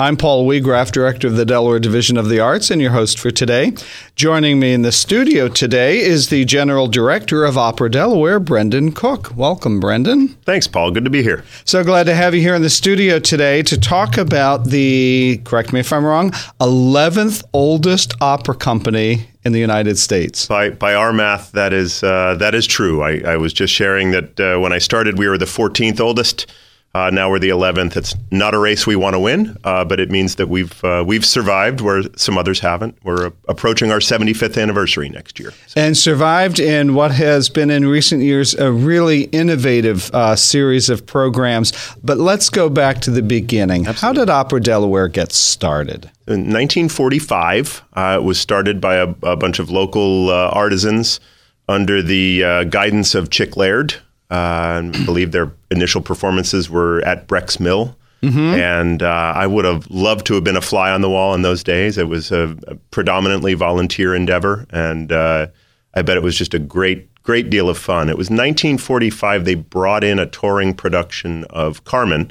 I'm Paul Weagraff, Director of the Delaware Division of the Arts, and your host for today. Joining me in the studio today is the General Director of Opera Delaware, Brendan Cooke. Welcome, Brendan. Thanks, Paul. Good to be here. So glad to have you here in the studio today to talk about the, correct me if I'm wrong, 11th oldest opera company in the United States. By, by our math, that is, uh, that is true. I, I, was just sharing that uh, when I started, we were the 14th oldest. Uh, now we're the 11th. It's not a race we want to win, uh, but it means that we've uh, we've survived where some others haven't. We're approaching our 75th anniversary next year, so. and survived in what has been in recent years a really innovative uh, series of programs. But let's go back to the beginning. Absolutely. How did Opera Delaware get started? In 1945, uh, it was started by a, a bunch of local uh, artisans under the guidance of Chick Laird. I believe their initial performances were at Breck's Mill. Mm-hmm. And uh, I would have loved to have been a fly on the wall in those days. It was a, a predominantly volunteer endeavor, and uh, I bet it was just a great, great deal of fun. It was 1945. They brought in a touring production of Carmen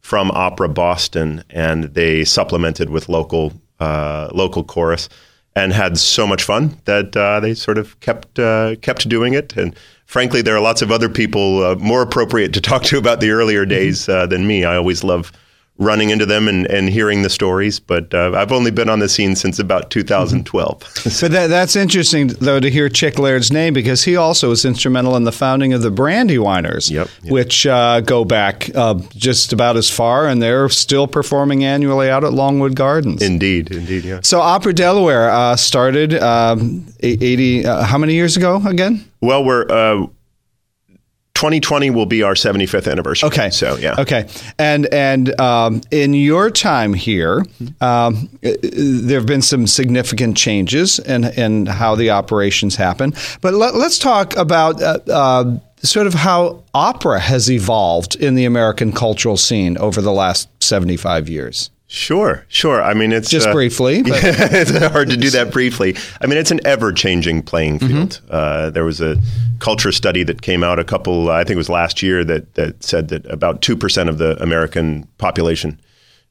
from Opera Boston, and they supplemented with local uh, local chorus, and had so much fun that uh, they sort of kept uh, kept doing it and frankly, there are lots of other people uh, more appropriate to talk to about the earlier mm-hmm. days uh, than me. I always love running into them and, and hearing the stories. But uh, I've only been on the scene since about 2012. Mm-hmm. but that, that's interesting, though, to hear Chick Laird's name because he also was instrumental in the founding of the Brandywiners, yep, yep. which uh, go back uh, just about as far, and they're still performing annually out at Longwood Gardens. Indeed, indeed, yeah. So Opera Delaware uh, started um, 80, uh, how many years ago again? Well, we're uh, 2020 will be our 75th anniversary. Okay. So yeah. Okay. And and um, in your time here, um, there have been some significant changes in in how the operations happen. But let, us talk about. Uh, uh, sort of how opera has evolved in the American cultural scene over the last 75 years. Sure, sure. I mean, it's just uh, briefly. it's hard to do that briefly. I mean, it's an ever-changing playing mm-hmm. field. Mm-hmm. Uh, there was a culture study that came out a couple, I think it was last year, that that said that about two percent of the American population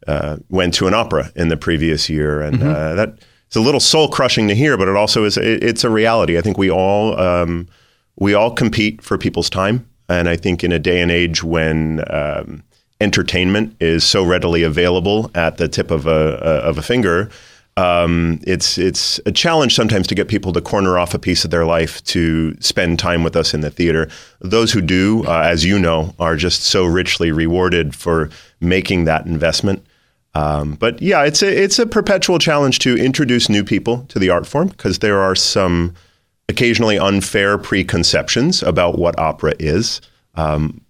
uh, went to an opera in the previous year, and mm-hmm. Uh, that it's a little soul-crushing to hear, but it also is it, it's a reality. I think we all um, we all compete for people's time, and I think in a day and age when um, entertainment is so readily available at the tip of a, of a finger, um, it's it's a challenge sometimes to get people to corner off a piece of their life to spend time with us in the theater. Those who do, uh, as you know, are just so richly rewarded for making that investment. Um, but yeah, it's a it's a perpetual challenge to introduce new people to the art form because there are some occasionally unfair preconceptions about what opera is. Um,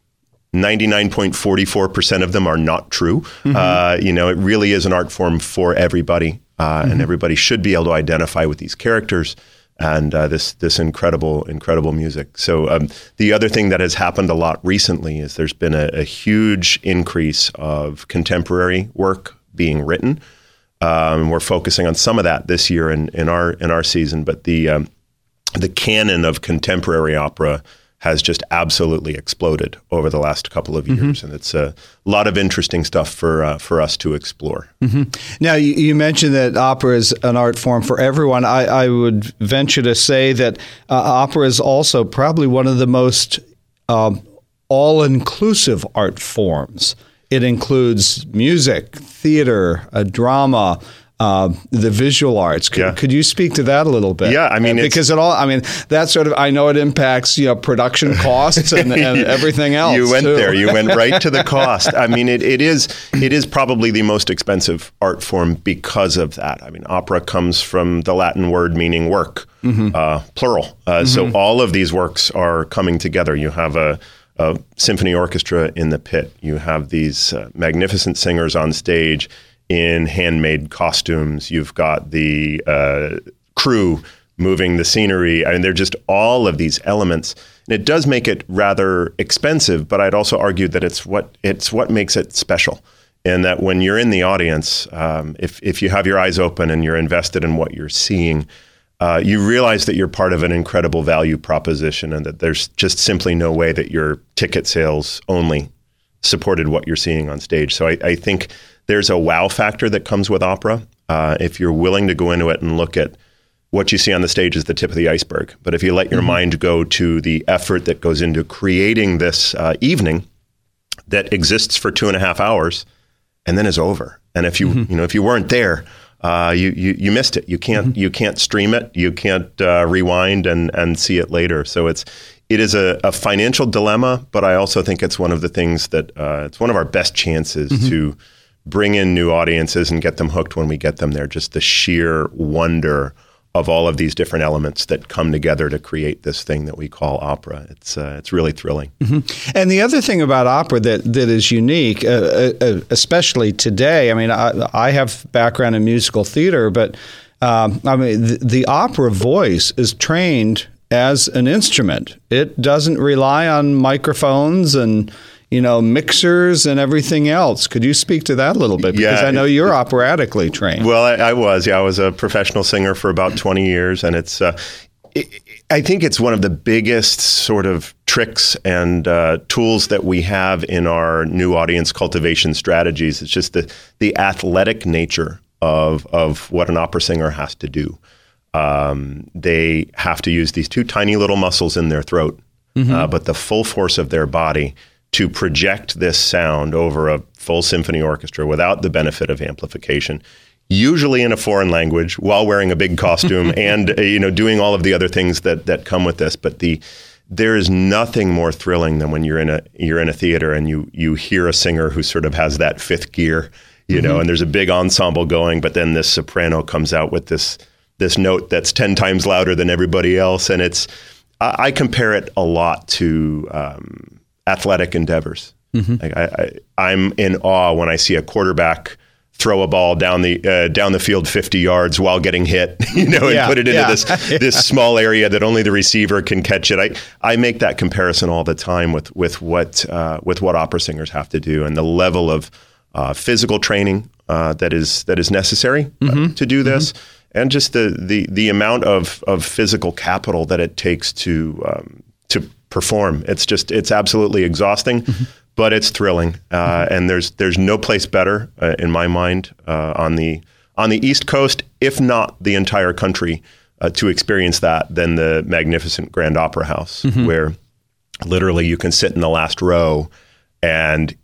99.44% of them are not true. Mm-hmm. Uh, you know, it really is an art form for everybody, uh, mm-hmm. and everybody should be able to identify with these characters and uh, this this incredible incredible music. So um, the other thing that has happened a lot recently is there's been a, a huge increase of contemporary work being written. Um, we're focusing on some of that this year in, in our in our season, but the um, the canon of contemporary opera has just absolutely exploded over the last couple of years, mm-hmm. and it's a lot of interesting stuff for uh, for us to explore. Mm-hmm. Now, you, you, mentioned that opera is an art form for everyone. I, I would venture to say that uh, opera is also probably one of the most um, all-inclusive art forms. It includes music, theater, a drama, uh, the visual arts. Could, yeah. could you speak to that a little bit? Yeah, I mean, uh, because it all. I mean, that sort of. I know it impacts you know production costs and, and everything else. You went too. there. You went right to the cost. I mean, it, it is it is probably the most expensive art form because of that. I mean, opera comes from the Latin word meaning work, mm-hmm. uh, plural. Uh, mm-hmm. So all of these works are coming together. You have a a symphony orchestra in the pit. You have these uh, magnificent singers on stage in handmade costumes. You've got the uh, crew moving the scenery. I mean, they're just all of these elements. And it does make it rather expensive, but I'd also argue that it's what it's what makes it special. And that when you're in the audience, um, if if you have your eyes open and you're invested in what you're seeing, uh, you realize that you're part of an incredible value proposition, and that there's just simply no way that your ticket sales only supported what you're seeing on stage. So I, I think there's a wow factor that comes with opera. Uh, if you're willing to go into it and look at what you see on the stage is the tip of the iceberg. But if you let your mm-hmm. mind go to the effort that goes into creating this uh, evening that exists for two and a half hours and then is over, and if you mm-hmm. you know if you weren't there, uh, you, you you missed it. You can't mm-hmm. you can't stream it. You can't uh, rewind and and see it later. So it's it is a, a, financial dilemma, but I also think it's one of the things that uh, it's one of our best chances mm-hmm. to bring in new audiences and get them hooked when we get them there. Just the sheer wonder of all of these different elements that come together to create this thing that we call opera. It's uh, it's really thrilling. Mm-hmm. And the other thing about opera that that is unique, uh, uh, uh especially today. I mean, I, I, have background in musical theater, but um, I mean, the, the opera voice is trained as an instrument. It doesn't rely on microphones and you know, mixers and everything else. Could you speak to that a little bit? Because yeah, I know you're operatically trained. Well, I, I, was. Yeah, I was a professional singer for about 20 years, and it's. Uh, it, I think it's one of the biggest sort of tricks and uh, tools that we have in our new audience cultivation strategies. It's just the the athletic nature of of what an opera singer has to do. Um, they have to use these two tiny little muscles in their throat, mm-hmm. uh, but the full force of their body to project this sound over a full symphony orchestra without the benefit of amplification usually in a foreign language while wearing a big costume and uh, you know doing all of the other things that that come with this but the there is nothing more thrilling than when you're in a you're in a theater and you you hear a singer who sort of has that fifth gear you mm-hmm. know and there's a big ensemble going but then this soprano comes out with this this note that's 10 times louder than everybody else and it's I, I compare it a lot to um, athletic endeavors. Mm-hmm. I, am in awe when I see a quarterback throw a ball down the uh, down the field 50 yards while getting hit, you know, and yeah, put it into yeah. this yeah. this small area that only the receiver can catch it. I, I make that comparison all the time with with what uh, with what opera singers have to do and the level of uh, physical training uh, that is that is necessary uh, mm-hmm. to do this. Mm-hmm. And just the, the the amount of, of physical capital that it takes to um, to perform. It's just it's absolutely exhausting, mm-hmm. but it's thrilling. Uh, mm-hmm. And there's there's no place better uh, in my mind uh, on the on the East Coast, if not the entire country, uh, to experience that than the magnificent Grand Opera House, mm-hmm. where literally you can sit in the last row and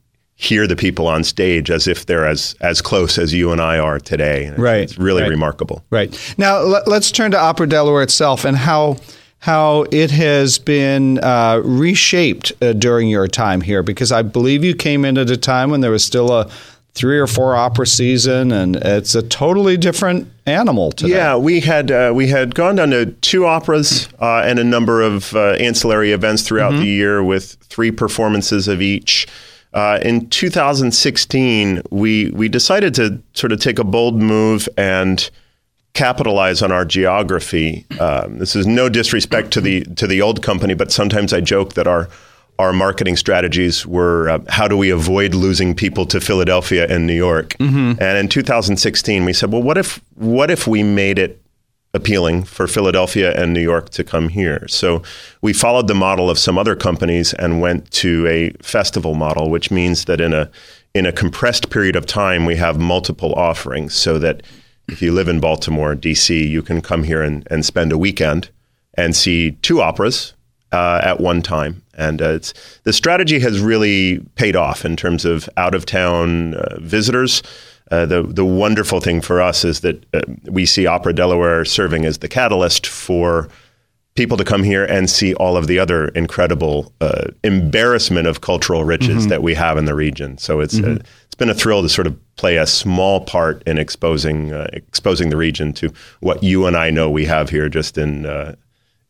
hear the people on stage as if they're as as close as you and I are today. It's, right, it's really right. remarkable. Right now, let, us turn to Opera Delaware itself and how how it has been uh, reshaped uh, during your time here, because I believe you came in at a time when there was still a three or four opera season, and it's a totally different animal today. Yeah, we had uh, we had gone down to two operas uh, and a number of uh, ancillary events throughout mm-hmm. the year with three performances of each. Uh, in 2016, we we decided to sort of take a bold move and capitalize on our geography. Um, this is no disrespect to the to the old company, but sometimes I joke that our our marketing strategies were uh, how do we avoid losing people to Philadelphia and New York? Mm-hmm. And in 2016, we said, well, what if what if we made it appealing for Philadelphia and New York to come here? So we followed the model of some other companies and went to a festival model, which means that in a in a compressed period of time, we have multiple offerings, so that if you live in Baltimore, D.C., you can come here and, and spend a weekend and see two operas uh, at one time. And uh, it's, the strategy has really paid off in terms of out of town uh, visitors. Uh, the, the wonderful thing for us is that uh, we see Opera Delaware serving as the catalyst for people to come here and see all of the other incredible uh, embarrassment of cultural riches mm-hmm. that we have in the region. So it's mm-hmm. uh, it's been a thrill to sort of play a small part in exposing uh, exposing the region to what you and I know we have here, just in uh,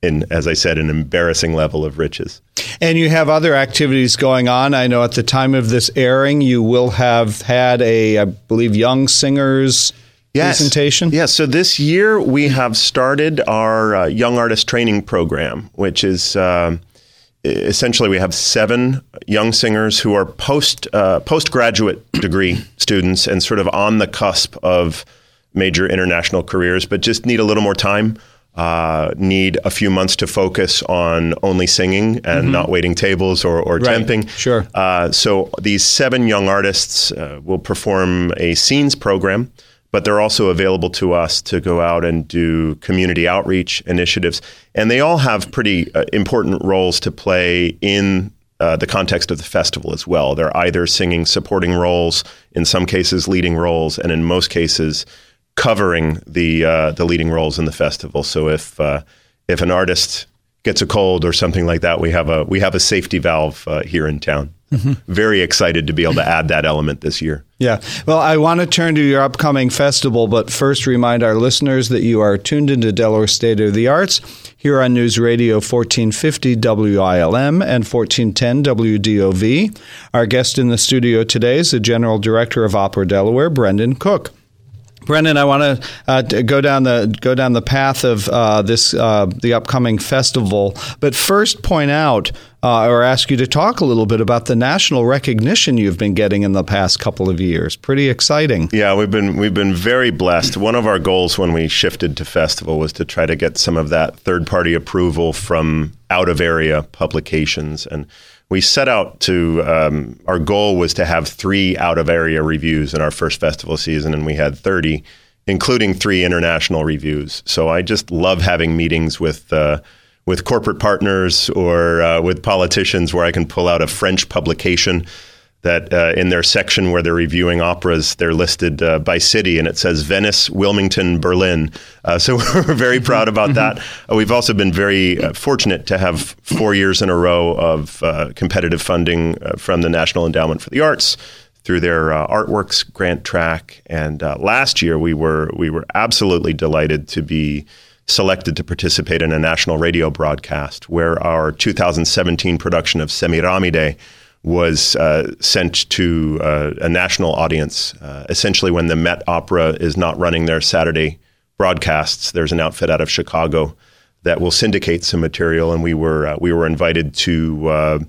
in as I said, an embarrassing level of riches. And you have other activities going on. I know at the time of this airing, you will have had a, I believe, young singers yes. presentation? Yes. So this year we have started our uh, young artist training program, which is uh, essentially we have seven young singers who are post uh, postgraduate degree students and sort of on the cusp of major international careers, but just need a little more time. Uh, need a few months to focus on only singing and mm-hmm. not waiting tables or, or right. temping. Sure. Uh, so these seven young artists uh, will perform a scenes program, but they're also available to us to go out and do community outreach initiatives. And they all have pretty uh, important roles to play in uh, the context of the festival as well. They're either singing supporting roles, in some cases leading roles, and in most cases covering the uh, the leading roles in the festival. So if uh, if an artist gets a cold or something like that, we have a we have a safety valve uh, here in town. Mm-hmm. Very excited to be able to add that element this year. Yeah. Well, I want to turn to your upcoming festival, but first remind our listeners that you are tuned into Delaware State of the Arts here on News Radio 1450 WILM and 1410 WDOV. Our guest in the studio today is the General Director of Opera Delaware, Brendan Cooke. Brendan, I want to uh, go down the go down the path of uh, this uh, the upcoming festival, but first point out uh, or ask you to talk a little bit about the national recognition you've been getting in the past couple of years. Pretty exciting. Yeah, we've been we've been very blessed. One of our goals when we shifted to festival was to try to get some of that third party approval from out of area publications and we set out to um, our goal was to have three out of area reviews in our first festival season and we had 30 including three international reviews. So i just love having meetings with uh, with corporate partners or uh, with politicians where i can pull out a french publication that uh, in their section where they're reviewing operas, they're listed uh, by city, and it says Venice, Wilmington, Berlin. Uh, so we're very proud about mm-hmm. that. Uh, we've also been very uh, fortunate to have four years in a row of uh, competitive funding from the National Endowment for the Arts through their artworks grant track. And last year, we were we were absolutely delighted to be selected to participate in a national radio broadcast where our 2017 production of Semiramide was uh, sent to uh, a national audience. Uh, essentially, when the Met Opera is not running their Saturday broadcasts, there's an outfit out of Chicago that will syndicate some material, and we were uh, we were invited to uh,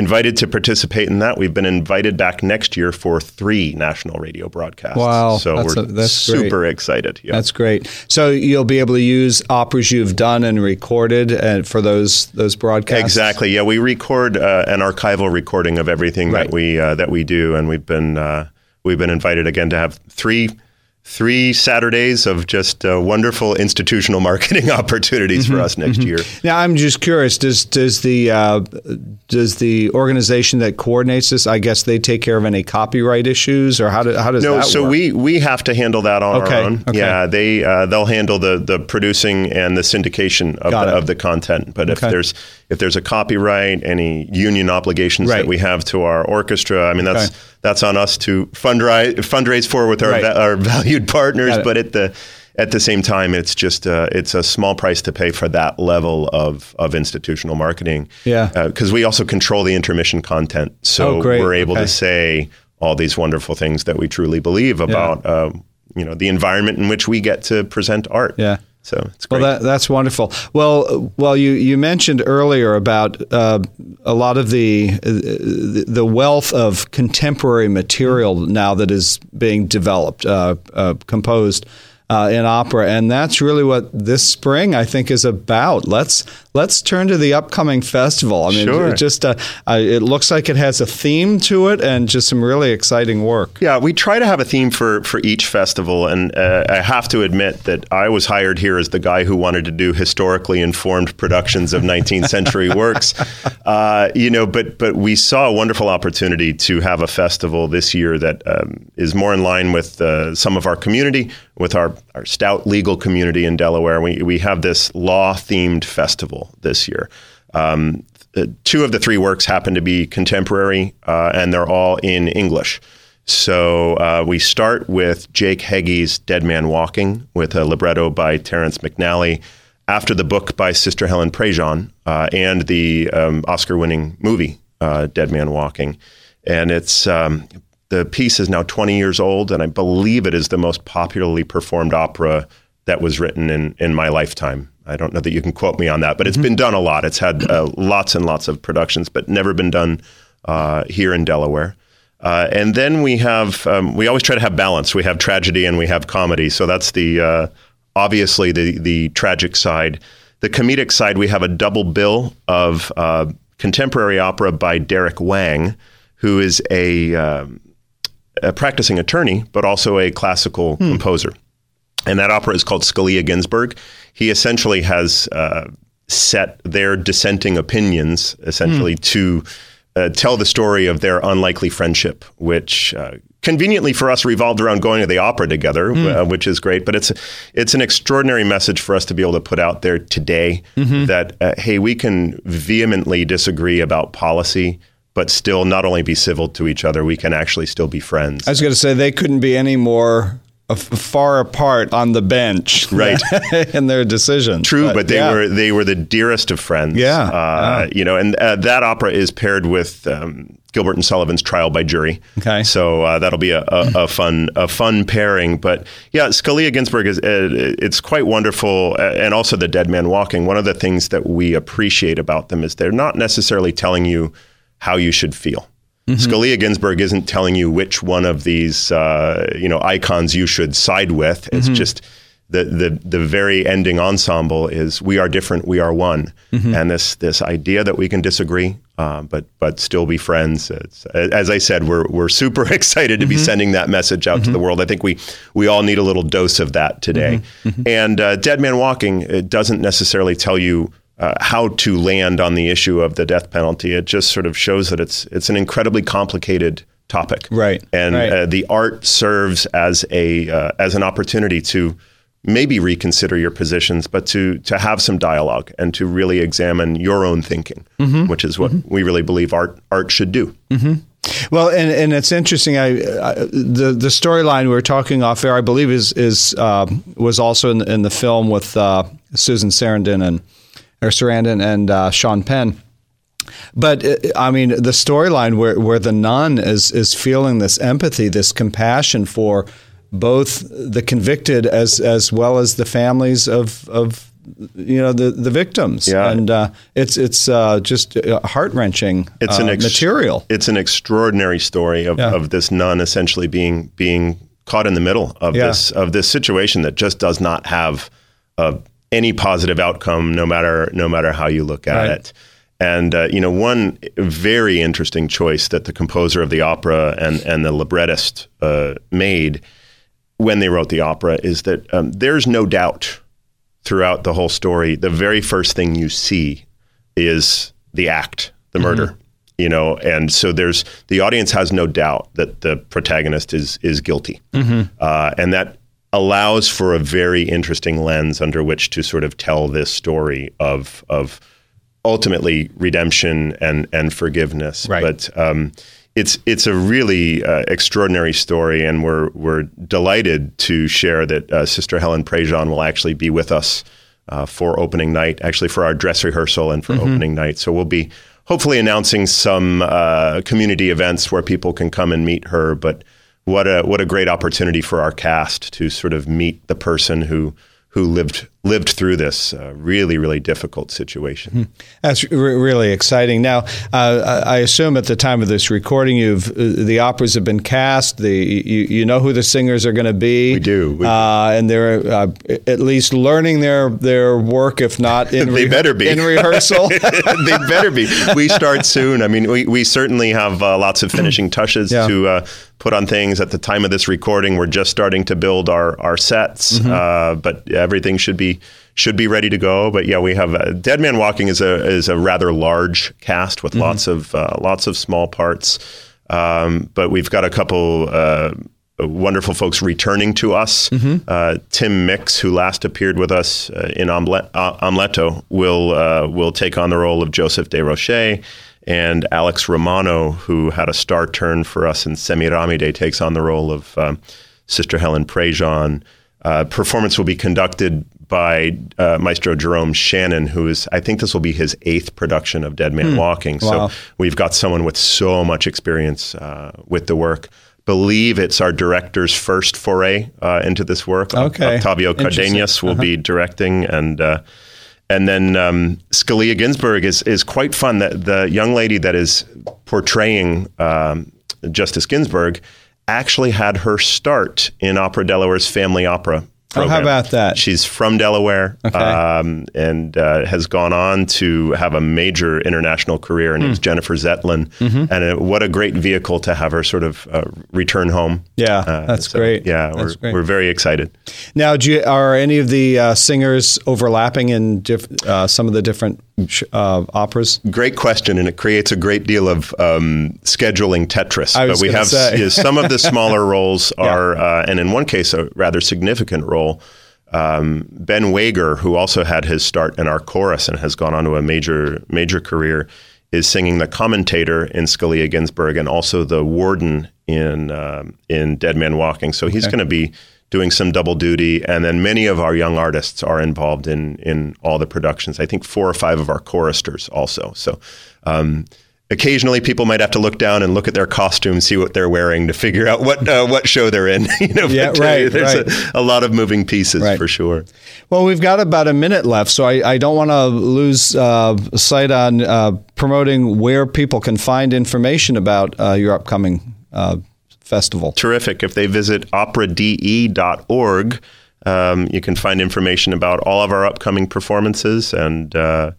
invited to participate in that. We've been invited back next year for three national radio broadcasts. Wow! So that's we're a, that's super great. excited. Yeah. That's great. So you'll be able to use operas you've done and recorded and uh, for those those broadcasts. Exactly. Yeah, we record uh, an archival recording of everything right. that we uh, that we do, and we've been uh, we've been invited again to have three three Saturdays of just uh, wonderful institutional marketing opportunities mm-hmm, for us next mm-hmm. year. Now, I'm just curious does does the uh, does the organization that coordinates this? I guess they take care of any copyright issues, or how, do, how does no, that so work? we we have to handle that on okay, our own. Okay. Yeah, they uh, they'll handle the the producing and the syndication of, the, of the content. But okay. if there's if there's a copyright, any union obligations right. that we have to our orchestra, I mean that's that's on us to fundraise fundraise for with our right. va- our valued partners. But at the at the same time, it's just uh, it's a small price to pay for that level of of institutional marketing. Yeah, because uh, we also control the intermission content, so oh, we're able okay. to say all these wonderful things that we truly believe about. Yeah. Uh, you know the environment in which we get to present art. Yeah. So it's great. Well, that, that's wonderful. Well, well, you, you mentioned earlier about uh, a lot of the the wealth of contemporary material now that is being developed, uh, uh, composed uh, in opera, and that's really what this spring I think is about. Let's let's turn to the upcoming festival. I mean, sure. it just uh, it looks like it has a theme to it and just some really exciting work. Yeah, we try to have a theme for for each festival, and uh, I have to admit that I was hired here as the guy who wanted to do historically informed productions of 19th century works. Uh, you know, but but we saw a wonderful opportunity to have a festival this year that um, is more in line with uh, some of our community, with our our stout legal community in Delaware. We, we have this law themed festival this year. Um, two of the three works happen to be contemporary, uh, and they're all in English. So uh, we start with Jake Heggie's Dead Man Walking with a libretto by Terrence McNally after the book by Sister Helen Prejean uh, and the um, Oscar winning movie uh, Dead Man Walking. And it's um, the piece is now 20 years old, and I believe it is the most popularly performed opera that was written in, in my lifetime. I don't know that you can quote me on that, but it's mm-hmm. been done a lot. It's had uh, lots and lots of productions, but never been done uh, here in Delaware. Uh, and then we have, um, we always try to have balance. We have tragedy and we have comedy. So that's the uh, obviously the the tragic side. The comedic side, we have a double bill of uh, contemporary opera by Derrick Wang, who is a, um, a practicing attorney, but also a classical composer. And that opera is called Scalia Ginsburg. He essentially has uh, set their dissenting opinions essentially to uh, tell the story of their unlikely friendship, which uh, conveniently for us revolved around going to the opera together, uh, which is great. But it's it's an extraordinary message for us to be able to put out there today that uh, hey, we can vehemently disagree about policy. But still, not only be civil to each other, we can actually still be friends. I was going to say they couldn't be any more uh, far apart on the bench, Right. in their decisions. True, but, they yeah. were they were the dearest of friends. Yeah, uh, you know, and uh, that opera is paired with um, Gilbert and Sullivan's Trial by Jury. Okay. so uh, that'll be a, a, a fun a fun pairing. But yeah, Scalia Ginsburg is uh, it's quite wonderful, uh, and also the Dead Man Walking. One of the things that we appreciate about them is they're not necessarily telling you how you should feel. Mm-hmm. Scalia Ginsburg isn't telling you which one of these uh, you know icons you should side with. It's mm-hmm. just the, the the very ending ensemble is we are different, we are one, mm-hmm. and this this idea that we can disagree, uh, but but still be friends. It's, as I said, we're we're super excited to be sending that message out to the world. I think we we all need a little dose of that today. And uh, Dead Man Walking it doesn't necessarily tell you uh, how to land on the issue of the death penalty. It just sort of shows that it's it's an incredibly complicated topic, Right, And right. Uh, the art serves as a uh, as an opportunity to maybe reconsider your positions, but to to have some dialogue and to really examine your own thinking, Mm-hmm. which is what we really believe art art should do. Well, and, and it's interesting. I, I the the storyline we were talking off air, I believe, is is uh, was also in the, in the film with uh, Susan Sarandon and or Sarandon and uh, Sean Penn. But uh, I mean, the storyline where, where the nun is is feeling this empathy, this compassion for both the convicted as as well as the families of of you know the the victims. Yeah. and uh, it's it's uh, just heart wrenching. It's an ex- material. It's an extraordinary story of, Yeah. of this nun essentially being being caught in the middle of Yeah. this of this situation that just does not have uh, any positive outcome, no matter no matter how you look at Right. it. And uh, you know, one very interesting choice that the composer of the opera and and the librettist uh, made when they wrote the opera is that um, there's no doubt throughout the whole story. The very first thing you see is the act, the murder. You know, and so there's the audience has no doubt that the protagonist is is guilty, uh, and that allows for a very interesting lens under which to sort of tell this story of of ultimately redemption and and forgiveness. Right. But um, it's it's a really uh, extraordinary story, and we're we're delighted to share that uh, Sister Helen Prejean will actually be with us uh, for opening night, actually for our dress rehearsal and for opening night. So we'll be hopefully announcing some uh, community events where people can come and meet her. But what a what a great opportunity for our cast to sort of meet the person who who lived lived through this uh, really really difficult situation. That's re- really exciting. Now, uh, I assume at the time of this recording, you've uh, the operas have been cast. The you, you know who the singers are going to be. We do. We- uh, and they're uh, at least learning their their work, if not in They better be. in rehearsal. they better be. We start soon. I mean, we, we certainly have uh, lots of finishing touches Yeah. to uh, put on things. At the time of this recording, we're just starting to build our our sets, Mm-hmm. uh, but everything should be should be ready to go. But yeah, we have uh, Dead Man Walking is a is a rather large cast with lots of uh, lots of small parts. Um, but we've got a couple. Uh, Wonderful folks returning to us. Uh, Tim Mix, who last appeared with us uh, in Omlet, uh, Amleto, will uh, will take on the role of Joseph De Rocher, and Aleks Romano, who had a star turn for us in Semiramide, takes on the role of um, Sister Helen Prejean. Uh, performance will be conducted by uh, Maestro Jerome Shannon, who is, I think this will be his eighth production of Dead Man Walking. Wow. So we've got someone with so much experience uh, with the work. Believe it's our director's first foray uh, into this work. Okay. Octavio. Cardenas will be directing, and uh, and then um, Scalia Ginsburg is is quite fun. That the young lady that is portraying um, Justice Ginsburg actually had her start in Opera Delaware's Family Opera Oh, how about that? She's from Delaware Okay. um, and uh, has gone on to have a major international career. Her name's Hmm. Jennifer Zetlan. Mm-hmm. And uh what a great vehicle to have her sort of uh, return home. Yeah, Uh, that's so, great. Yeah, we're, great. we're very excited. Now, do you, are any of the uh, singers overlapping in diff, uh, some of the different uh, operas? Great question, and it creates a great deal of um, scheduling Tetris. I was but we have yeah, some of the smaller roles are, uh, and in one case, a rather significant role. Um, ben Wager, who also had his start in our chorus and has gone on to a major major career, is singing the commentator in Scalia Ginsburg and also the warden in um, in Dead Man Walking. So he's going to be doing some double duty, and then many of our young artists are involved in in all the productions. I think four or five of our choristers also. So. Um, Occasionally, people might have to look down and look at their costume, see what they're wearing, to figure out what uh, what show they're in. you know, Yeah, but, uh, right, There's right. A, a lot of moving pieces Right. for sure. Well, we've got about a minute left, so I, I don't want to lose uh, sight on uh, promoting where people can find information about uh, your upcoming uh, festival. Terrific. If they visit operade.org, um, you can find information about all of our upcoming performances and uh,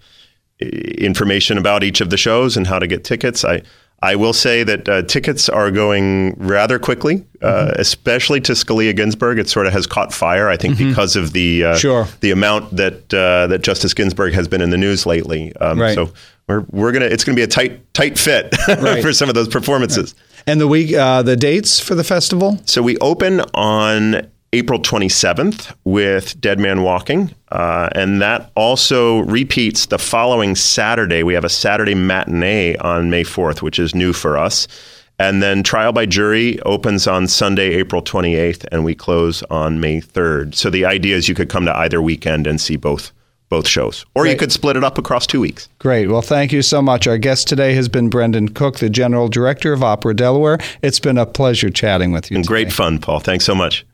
information about each of the shows and how to get tickets. I I will say that uh, tickets are going rather quickly, uh, especially to Scalia Ginsburg. It sort of has caught fire, I think, because of the uh, Sure. the amount that uh, that Justice Ginsburg has been in the news lately. Um, Right. So we're we're gonna it's gonna be a tight tight fit Right. for some of those performances. And the week, uh, the dates for the festival? So we open on April 27th with Dead Man Walking, uh, and that also repeats the following Saturday. We have a Saturday matinee on May 4th, which is new for us. And then Trial by Jury opens on Sunday, April 28th, and we close on May 3rd. So the idea is you could come to either weekend and see both both shows, or you could split it up across two weeks. Great. Well, thank you so much. Our guest today has been Brendan Cooke, the General Director of Opera Delaware. It's been a pleasure chatting with you. And great fun, Paul. Thanks so much.